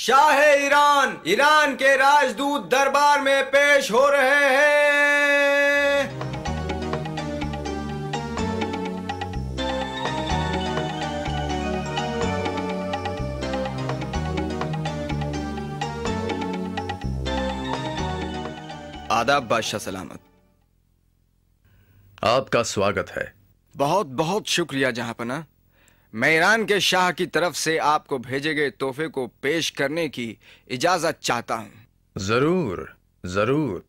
Shah Iran Iran के राजदूत दरबार में पेश हो रहे हैं। आदाब बादशाह सलामत। आपका स्वागत है। बहुत बहुत शुक्रिया जहाँ पना। मैं ईरान के शाह की तरफ़ से आपको भेजे गए तोहफे को पेश करने की इजाज़त चाहता हूँ। ज़रूर ज़रूर।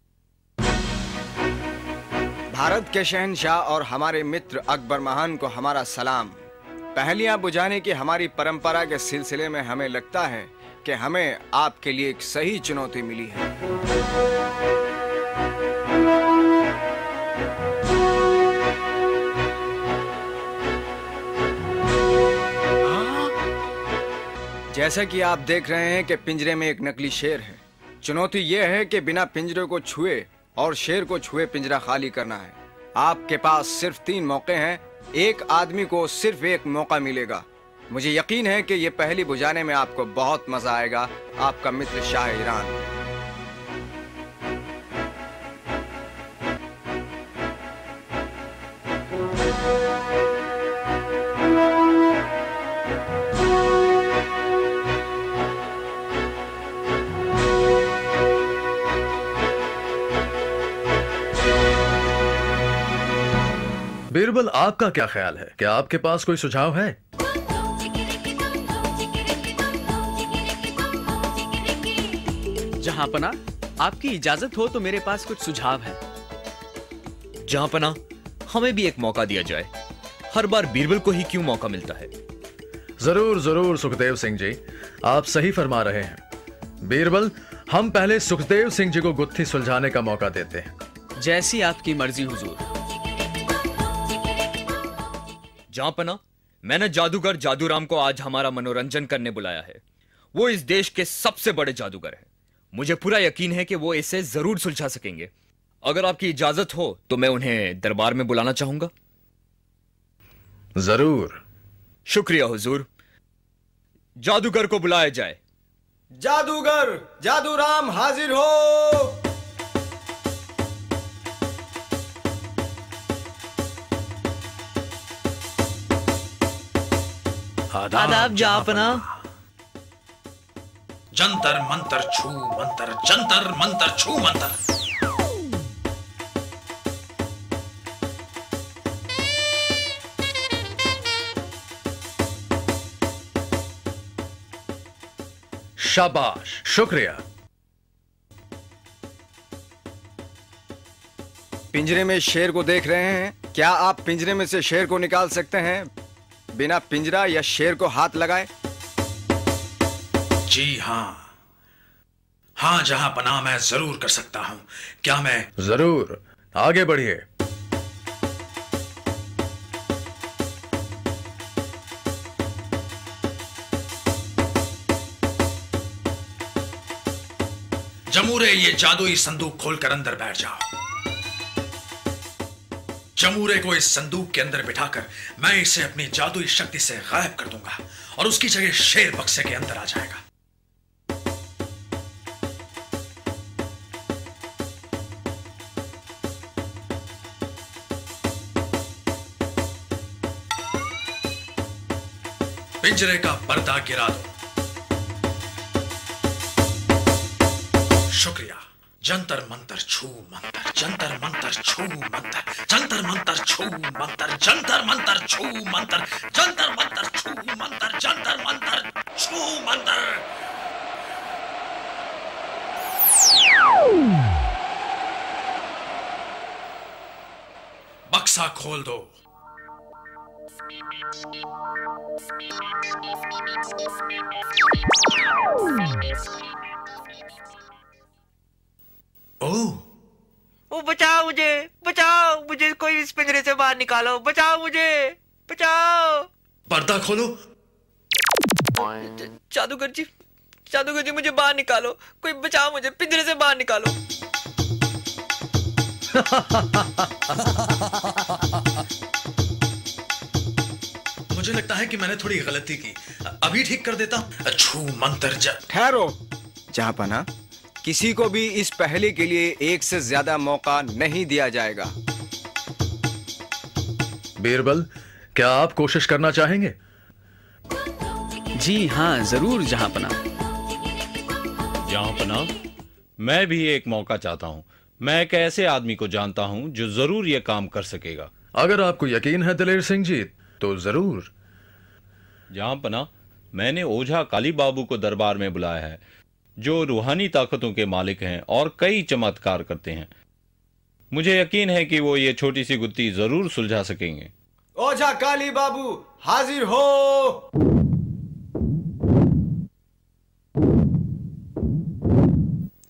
भारत के शहनशाह और हमारे मित्र अकबर महान को हमारा सलाम। पहलियाँ बुझाने की हमारी परंपरा के सिलसिले में हमें लगता है कि हमें आपके लिए एक सही चुनौती मिली है। जैसा कि आप देख रहे हैं कि पिंजरे में एक नकली शेर है। चुनौती यह है कि बिना पिंजरे को छुए और शेर को छुए पिंजरा खाली करना है। आपके पास सिर्फ़ तीन मौके हैं, एक आदमी को सिर्फ़ एक मौका मिलेगा। मुझे यकीन है कि ये पहली बुझाने में आपको बहुत मज़ा आएगा। आपका मित्र शाह ईरान। बीरबल आपका क्या ख्याल है? क्या आपके पास कोई सुझाव है? जहाँ पना आपकी इजाज़त हो तो मेरे पास कुछ सुझाव है। जहाँ पना हमें भी एक मौका दिया जाए। हर बार बीरबल को ही क्यों मौका मिलता है? ज़रूर ज़रूर सुखदेव सिंह जी। आप सही फरमा रहे हैं। बीरबल हम पहले सुखदेव सिंह जी को गुत्थी सुलझाने का मौका देते हैं। जैसी आपकी मर्ज़ी हुजूर। जहाँ पना मैंने जादूगर जादूराम को आज हमारा मनोरंजन करने बुलाया है। वो इस देश के सबसे बड़े जादूगर हैं। मुझे पूरा यकीन है कि वो इसे ज़रूर सुलझा सकेंगे। अगर आपकी इजाज़त हो तो मैं उन्हें दरबार में बुलाना चाहूँगा। ज़रूर। शुक्रिया हुजूर। जादूगर को बुलाया जाए। जादूगर जादूराम हाजिर हो। आदाब जापना। जंतर मंतर छू मंतर जंतर मंतर छू मंतर। शाबाश शुक्रिया। पिंजरे में शेर को देख रहे हैं। क्या आप पिंजरे में से शेर को निकाल सकते हैं? बिना पिंजरा या शेर को हाथ लगाए? जी हाँ। हाँ जहाँ पना मैं ज़रूर कर सकता हूँ। क्या मैं ज़रूर। आगे बढ़िए। जमूरे ये जादुई संदूक खोलकर अंदर बैठ जाओ। जमूरे को इस संदूक के अंदर बिठाकर मैं इसे अपनी जादुई शक्ति से गायब कर दूँगा और उसकी जगह शेर बक्से के अंदर आ जाएगा। पिंजरे का पर्दा गिरा दो। शुक्रिया, जंतर मंतर छू मंतर जंतर मंतर, छू मंतर, जंतर मंतर, छू मंतर, जंतर मंतर, छू मंतर, जंतर मंतर, छू मंतर, जंतर मंतर, छू मंतर। बक्सा खोल दो। ओह ओ बचाओ मुझे बचाओ मुझे कोई इस पिंजरे से बाहर निकालो बचाओ मुझे बचाओ। पर्दा खोलो। जादूगर जी जादूगर जी मुझे बाहर निकालो कोई बचाओ मुझे पिंजरे से बाहर निकालो। मुझे लगता है कि मैंने थोड़ी गलती की। अभी ठीक कर देता हूँ। छू मंतर ज ठहरो। जहाँ पना किसी को भी इस पहले के लिए एक से ज़्यादा मौका नहीं दिया जाएगा। बीरबल क्या आप कोशिश करना चाहेंगे? जी हाँ ज़रूर जहाँ पना जहाँ पना मैं भी एक मौका चाहता हूँ। मैं एक ऐसे आदमी को जानता हूँ जो ज़रूर यह काम कर सकेगा। अगर आपको यकीन है दिलेर सिंह जी तो ज़रूर। जहाँ पना मैंने ओझा काली बाबू को दरबार में बुलाया है। जो रूहानी ताकतों के मालिक हैं और कई चमत्कार करते हैं। मुझे यकीन है कि वो ये छोटी सी गुत्ती ज़रूर सुलझा सकेंगे। ओझा काली बाबू हाजिर हो!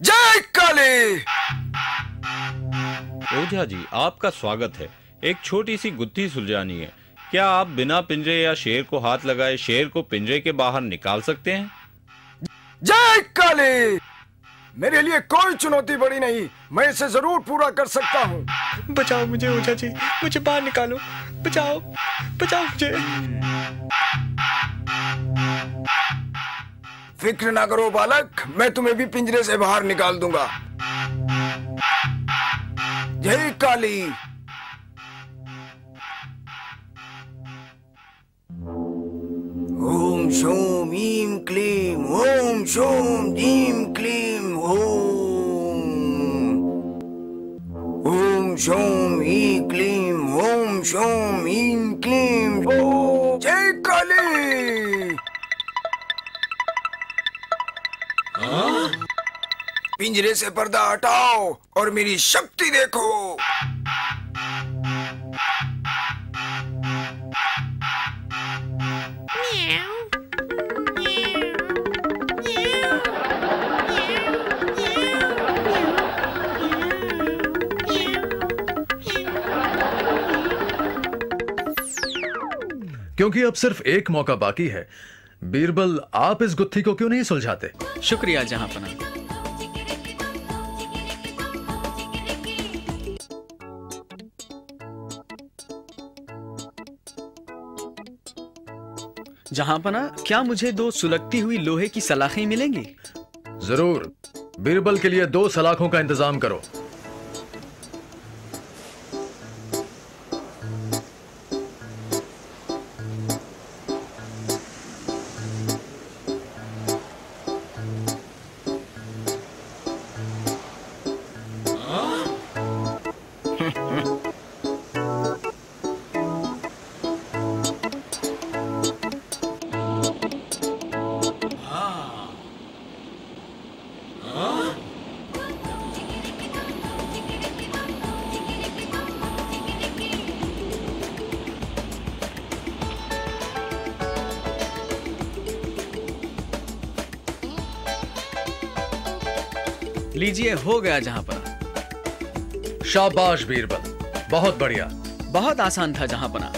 जय काली! ओझा जी आपका स्वागत है। एक छोटी सी गुत्थी सुलझानी है। क्या आप बिना पिंजरे या शेर को हाथ लगाए शेर को पिंजरे के बाहर निकाल सकते हैं? जय काली। मेरे लिए कोई चुनौती बड़ी नहीं मैं इसे ज़रूर पूरा कर सकता हूँ। बचाओ मुझे ओझा जी मुझे बाहर निकालो। बचाओ बचाओ मुझे। फ़िक्र ना करो बालक मैं तुम्हें भी पिंजरे से बाहर निकाल दूँगा। जय काली। ओम शोम ईम क्लीम। शोम ईम क्लीम ओम ओम शोम ई क्लीम ओम शोम ईम क्लीम जय काली! पिंजरे से पर्दा हटाओ और मेरी शक्ति देखो। क्योंकि अब सिर्फ़ एक मौका बाकी है। बीरबल आप इस गुत्थी को क्यों नहीं सुलझाते? शुक्रिया जहाँ पना। जहाँ पना क्या मुझे दो सुलगती हुई लोहे की सलाखें मिलेंगी? ज़रूर। बीरबल के लिए दो सलाखों का इंतज़ाम करो। लीजिए हो गया जहाँ पना शाबाश बीरबल बहुत बढ़िया। बहुत आसान था जहाँ पना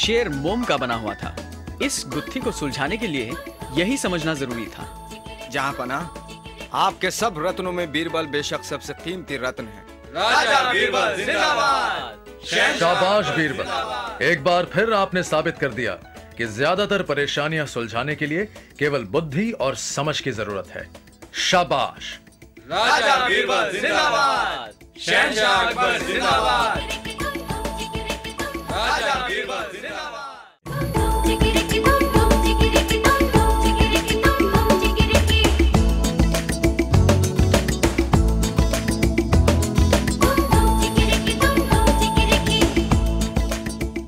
शेर मोम का बना हुआ था। इस गुत्थी को सुलझाने के लिए यही समझना ज़रूरी था। जहाँ पना आपके सब रत्नों में बीरबल बेशक सबसे कीमती रत्न है। राजा बीरबल जिंदाबाद। शाबाश बीरबल। एक बार फिर आपने साबित कर दिया कि ज़्यादातर परेशानियाँ सुलझाने के लिए केवल बुद्धि और समझ की ज़रूरत है। शाबाश। राजा बीरबल जिंदाबाद। शहनशाह अकबर जिंदाबाद।